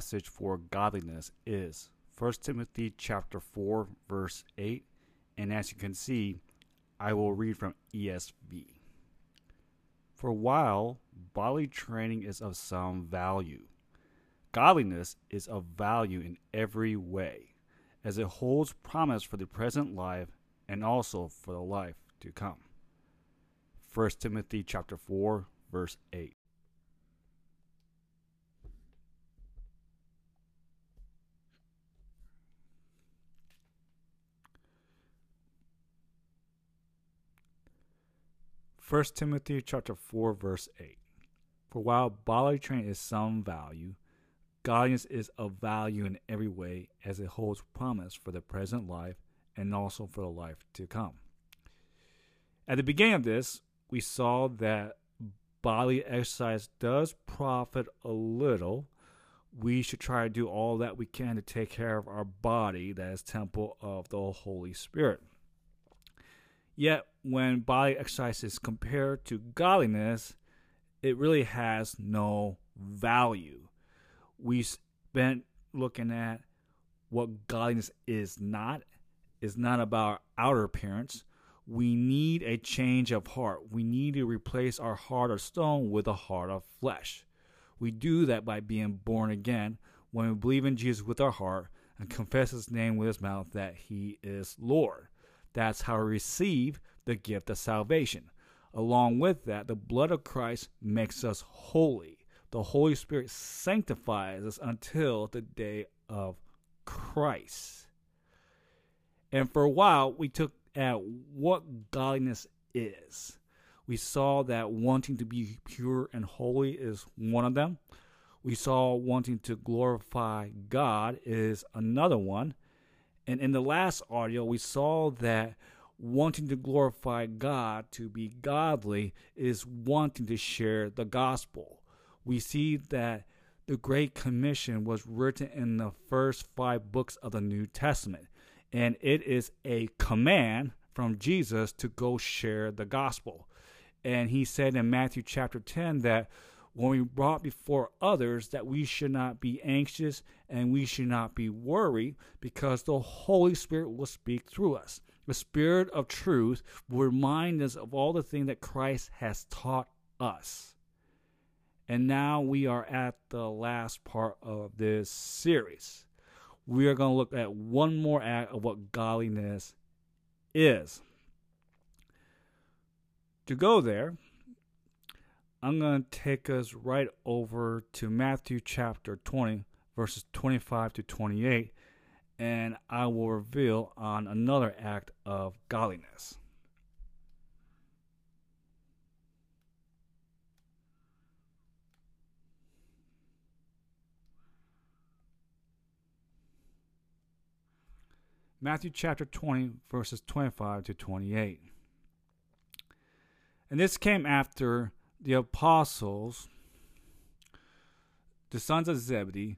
Passage for godliness is 1 Timothy chapter 4 verse 8 and as you can see I will read from ESV. For while bodily training is of some value, godliness is of value in every way, as it holds promise for the present life and also for the life to come. 1 Timothy chapter 4 verse 8. First Timothy chapter 4 verse 8. For while bodily training is some value, godliness is of value in every way as it holds promise for the present life and also for the life to come. At the beginning of this, we saw that bodily exercise does profit a little. We should try to do all that we can to take care of our body, that is temple of the Holy Spirit. Yet, when body exercise is compared to godliness, it really has no value. We spent looking at what godliness is not. Is not about outer appearance. We need a change of heart. We need to replace our heart of stone with a heart of flesh. We do that by being born again when we believe in Jesus with our heart and confess his name with his mouth that he is Lord. That's how we receive the gift of salvation. Along with that, the blood of Christ makes us holy. The Holy Spirit sanctifies us until the day of Christ. And for a while, we took at what godliness is. We saw that wanting to be pure and holy is one of them. We saw wanting to glorify God is another one. And in the last audio, we saw that wanting to glorify God, to be godly, is wanting to share the gospel. We see that the Great Commission was written in the first five books of the New Testament, and it is a command from Jesus to go share the gospel. And he said in Matthew chapter 10 that when we brought before others that we should not be anxious and we should not be worried because the Holy Spirit will speak through us. The Spirit of truth will remind us of all the things that Christ has taught us. And now we are at the last part of this series. We are going to look at one more act of what godliness is. To go there, I'm going to take us right over to Matthew chapter 20, verses 25 to 28, and I will reveal on another act of godliness. Matthew chapter 20, verses 25 to 28. And this came after the apostles, the sons of Zebedee,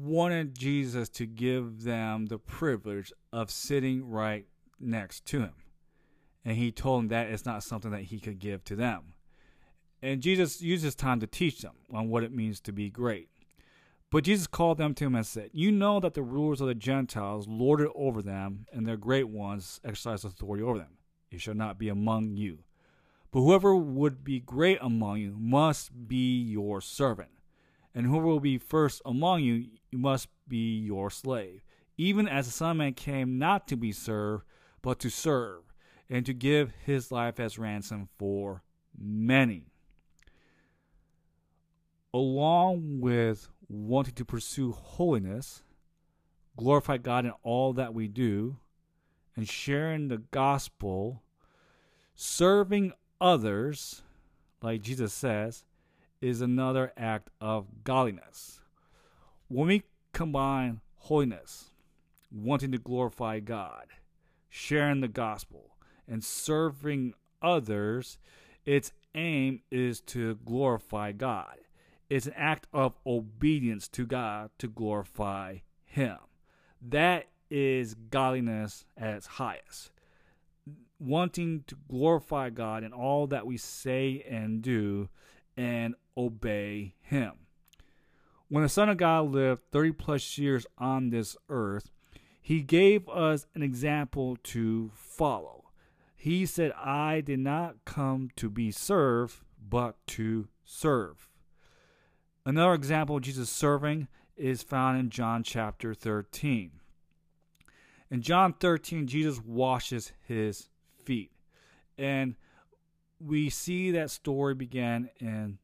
wanted Jesus to give them the privilege of sitting right next to him. And he told them that it's not something that he could give to them. And Jesus uses time to teach them on what it means to be great. But Jesus called them to him and said, You know that the rulers of the Gentiles lord it over them, and their great ones exercise authority over them. It shall not be among you. But whoever would be great among you must be your servant. And whoever will be first among you must be your slave. Even as the Son of Man came not to be served, but to serve, and to give his life as ransom for many. Along with wanting to pursue holiness, glorify God in all that we do, and sharing the gospel, serving others, like Jesus says, is another act of godliness. When we combine holiness, wanting to glorify God, sharing the gospel, and serving others, its aim is to glorify God. It's an act of obedience to God to glorify Him. That is godliness at its highest wanting to glorify God in all that we say and do and obey Him. When the Son of God lived 30 plus years on this earth, he gave us an example to follow. He said, I did not come to be served, but to serve. Another example of Jesus serving is found in John chapter 13. In John 13, Jesus washes his feet. And we see that story began in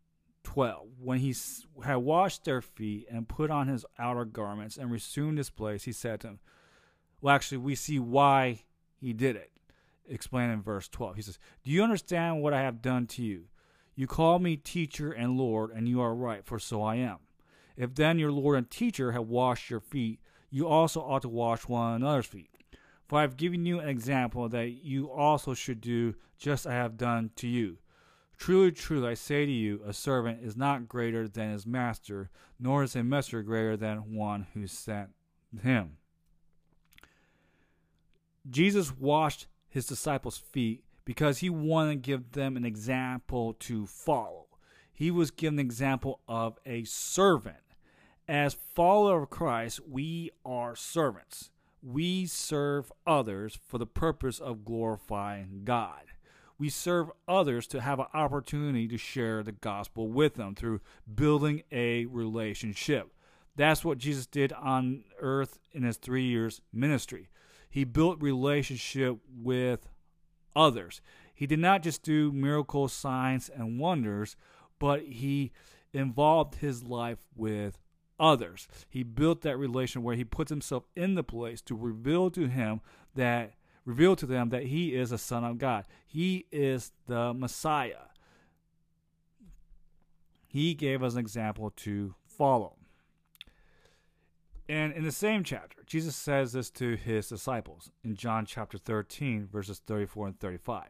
12 when he had washed their feet and put on his outer garments and resumed his place he said to them well actually we see why he did it explained in verse 12 he says do you understand what i have done to you? You call me teacher and lord and you are right for so i am. If then your lord and teacher have washed your feet you also ought to wash one another's feet for I have given you an example that you also should do just as I have done to you. Truly, truly, I say to you, a servant is not greater than his master, nor is a messenger greater than one who sent him. Jesus washed his disciples' feet because he wanted to give them an example to follow. He was given an example of a servant. As follower of Christ, we are servants we serve others for the purpose of glorifying God. We serve others to have an opportunity to share the gospel with them through building a relationship. That's what Jesus did on earth in his three years ministry. He built relationship with others. He did not just do miracles, signs, and wonders, but he involved his life with others. He built that relation where he puts himself in the place to reveal to him that reveal to them that he is a son of God. He is the Messiah. He gave us an example to follow. And in the same chapter, Jesus says this to his disciples in John chapter 13, verses 34 and 35.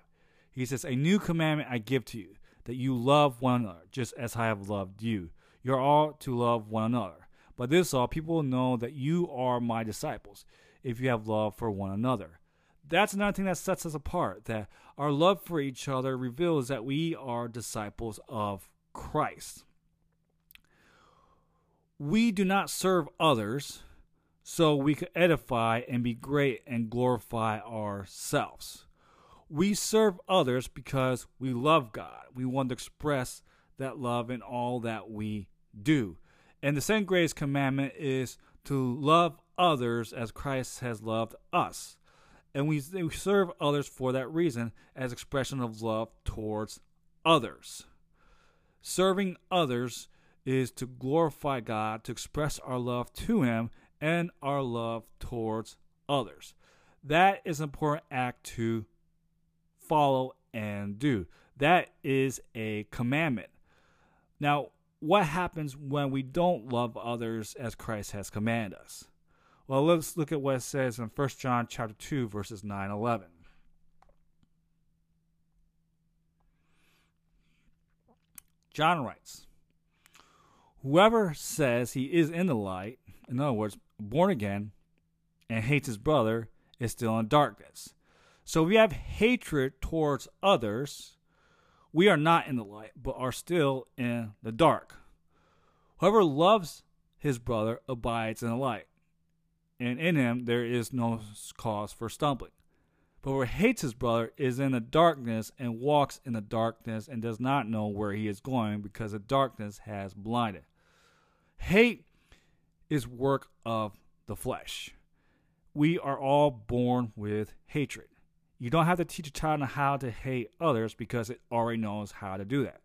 He says, A new commandment I give to you, that you love one another, just as I have loved you. You're all to love one another. By this all people will know that you are my disciples, if you have love for one another. That's another thing that sets us apart, that our love for each other reveals that we are disciples of Christ. We do not serve others so we could edify and be great and glorify ourselves. We serve others because we love God. We want to express that love in all that we do. And the second greatest commandment is to love others as Christ has loved us. And we, we serve others for that reason as expression of love towards others. Serving others is to glorify God, to express our love to Him and our love towards others. That is an important act to follow and do. That is a commandment. Now, what happens when we don't love others as Christ has commanded us? Well, let's look at what it says in 1 John chapter 2 verses 9 11. John writes, Whoever says he is in the light, in other words, born again, and hates his brother, is still in darkness. So we have hatred towards others we are not in the light, but are still in the dark. Whoever loves his brother abides in the light, and in him there is no cause for stumbling. But whoever hates his brother is in the darkness and walks in the darkness and does not know where he is going because the darkness has blinded. Hate is work of the flesh. We are all born with hatred. You don't have to teach a child how to hate others because it already knows how to do that.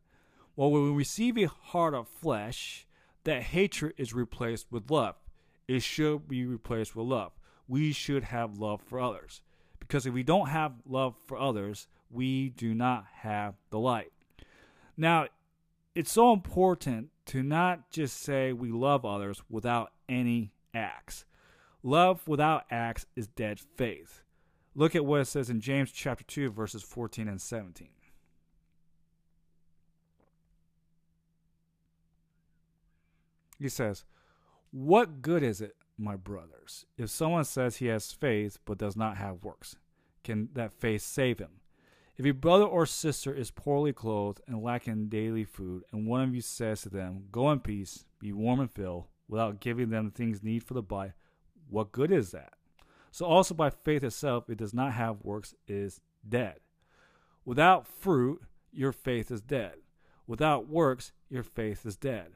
Well, when we receive a heart of flesh, that hatred is replaced with love. It should be replaced with love. We should have love for others. Because if we don't have love for others, we do not have the light. Now, it's so important to not just say we love others without any acts. Love without acts is dead faith. Look at what it says in James chapter 2, verses 14 and 17. He says, What good is it, my brothers, if someone says he has faith but does not have works? Can that faith save him? If a brother or sister is poorly clothed and lacking daily food, and one of you says to them, Go in peace, be warm and fill, without giving them the things needed for the body, what good is that? So also by faith itself, it does not have works, is dead. Without fruit, your faith is dead. Without works, your faith is dead.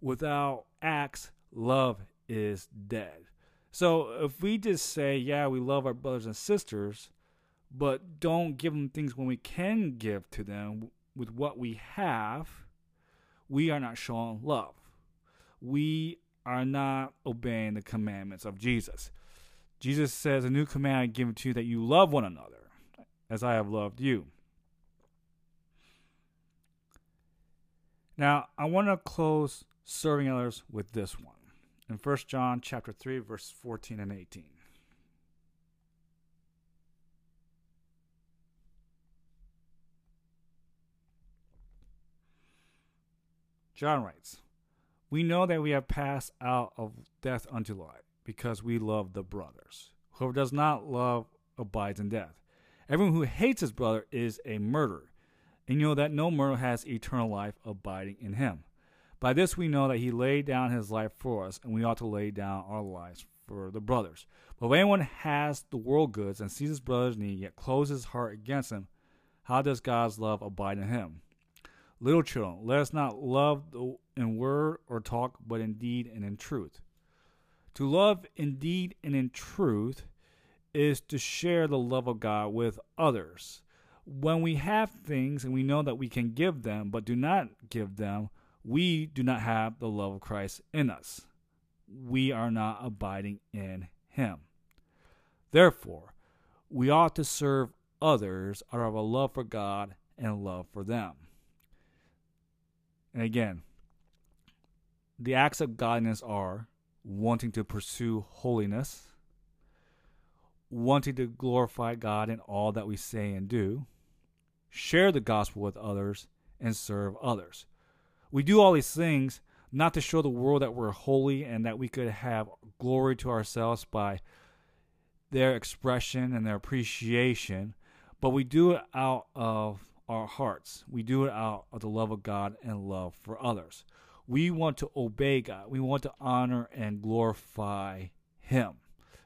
Without acts, love is dead. So if we just say, yeah, we love our brothers and sisters, but don't give them things when we can give to them with what we have, we are not showing love. We are not obeying the commandments of Jesus. Jesus says, A new command I give to you that you love one another as I have loved you. Now, I want to close serving others with this one in 1 John chapter 3 verse 14 and 18. John writes, We know that we have passed out of death unto life, because we love the brothers. Whoever does not love abides in death. Everyone who hates his brother is a murderer, and you know that no murderer has eternal life abiding in him. By this we know that he laid down his life for us, and we ought to lay down our lives for the brothers. But if anyone has the world goods and sees his brother's need, yet closes his heart against him, how does God's love abide in him? Little children, let us not love in word or talk, but in deed and in truth. To love in deed and in truth is to share the love of God with others. When we have things and we know that we can give them, but do not give them, we do not have the love of Christ in us. We are not abiding in Him. Therefore, we ought to serve others out of a love for God and love for them. And again, the acts of godliness are wanting to pursue holiness, wanting to glorify God in all that we say and do, share the gospel with others, and serve others. We do all these things not to show the world that we're holy and that we could have glory to ourselves by their expression and their appreciation, but we do it out of our hearts. We do it out of the love of God and love for others. We want to obey God. We want to honor and glorify Him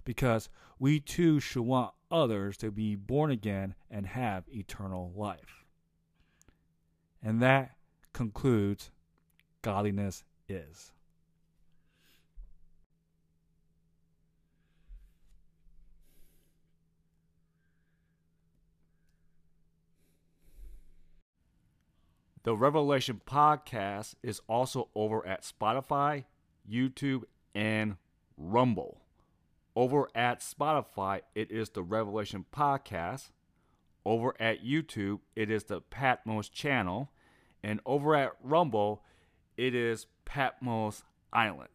because we too should want others to be born again and have eternal life. And that concludes godliness is. The Revelation podcast is also over at Spotify, YouTube, and Rumble. Over at Spotify, it is the Revelation podcast. Over at YouTube, it is the Patmos channel. And over at Rumble, it is Patmos Island.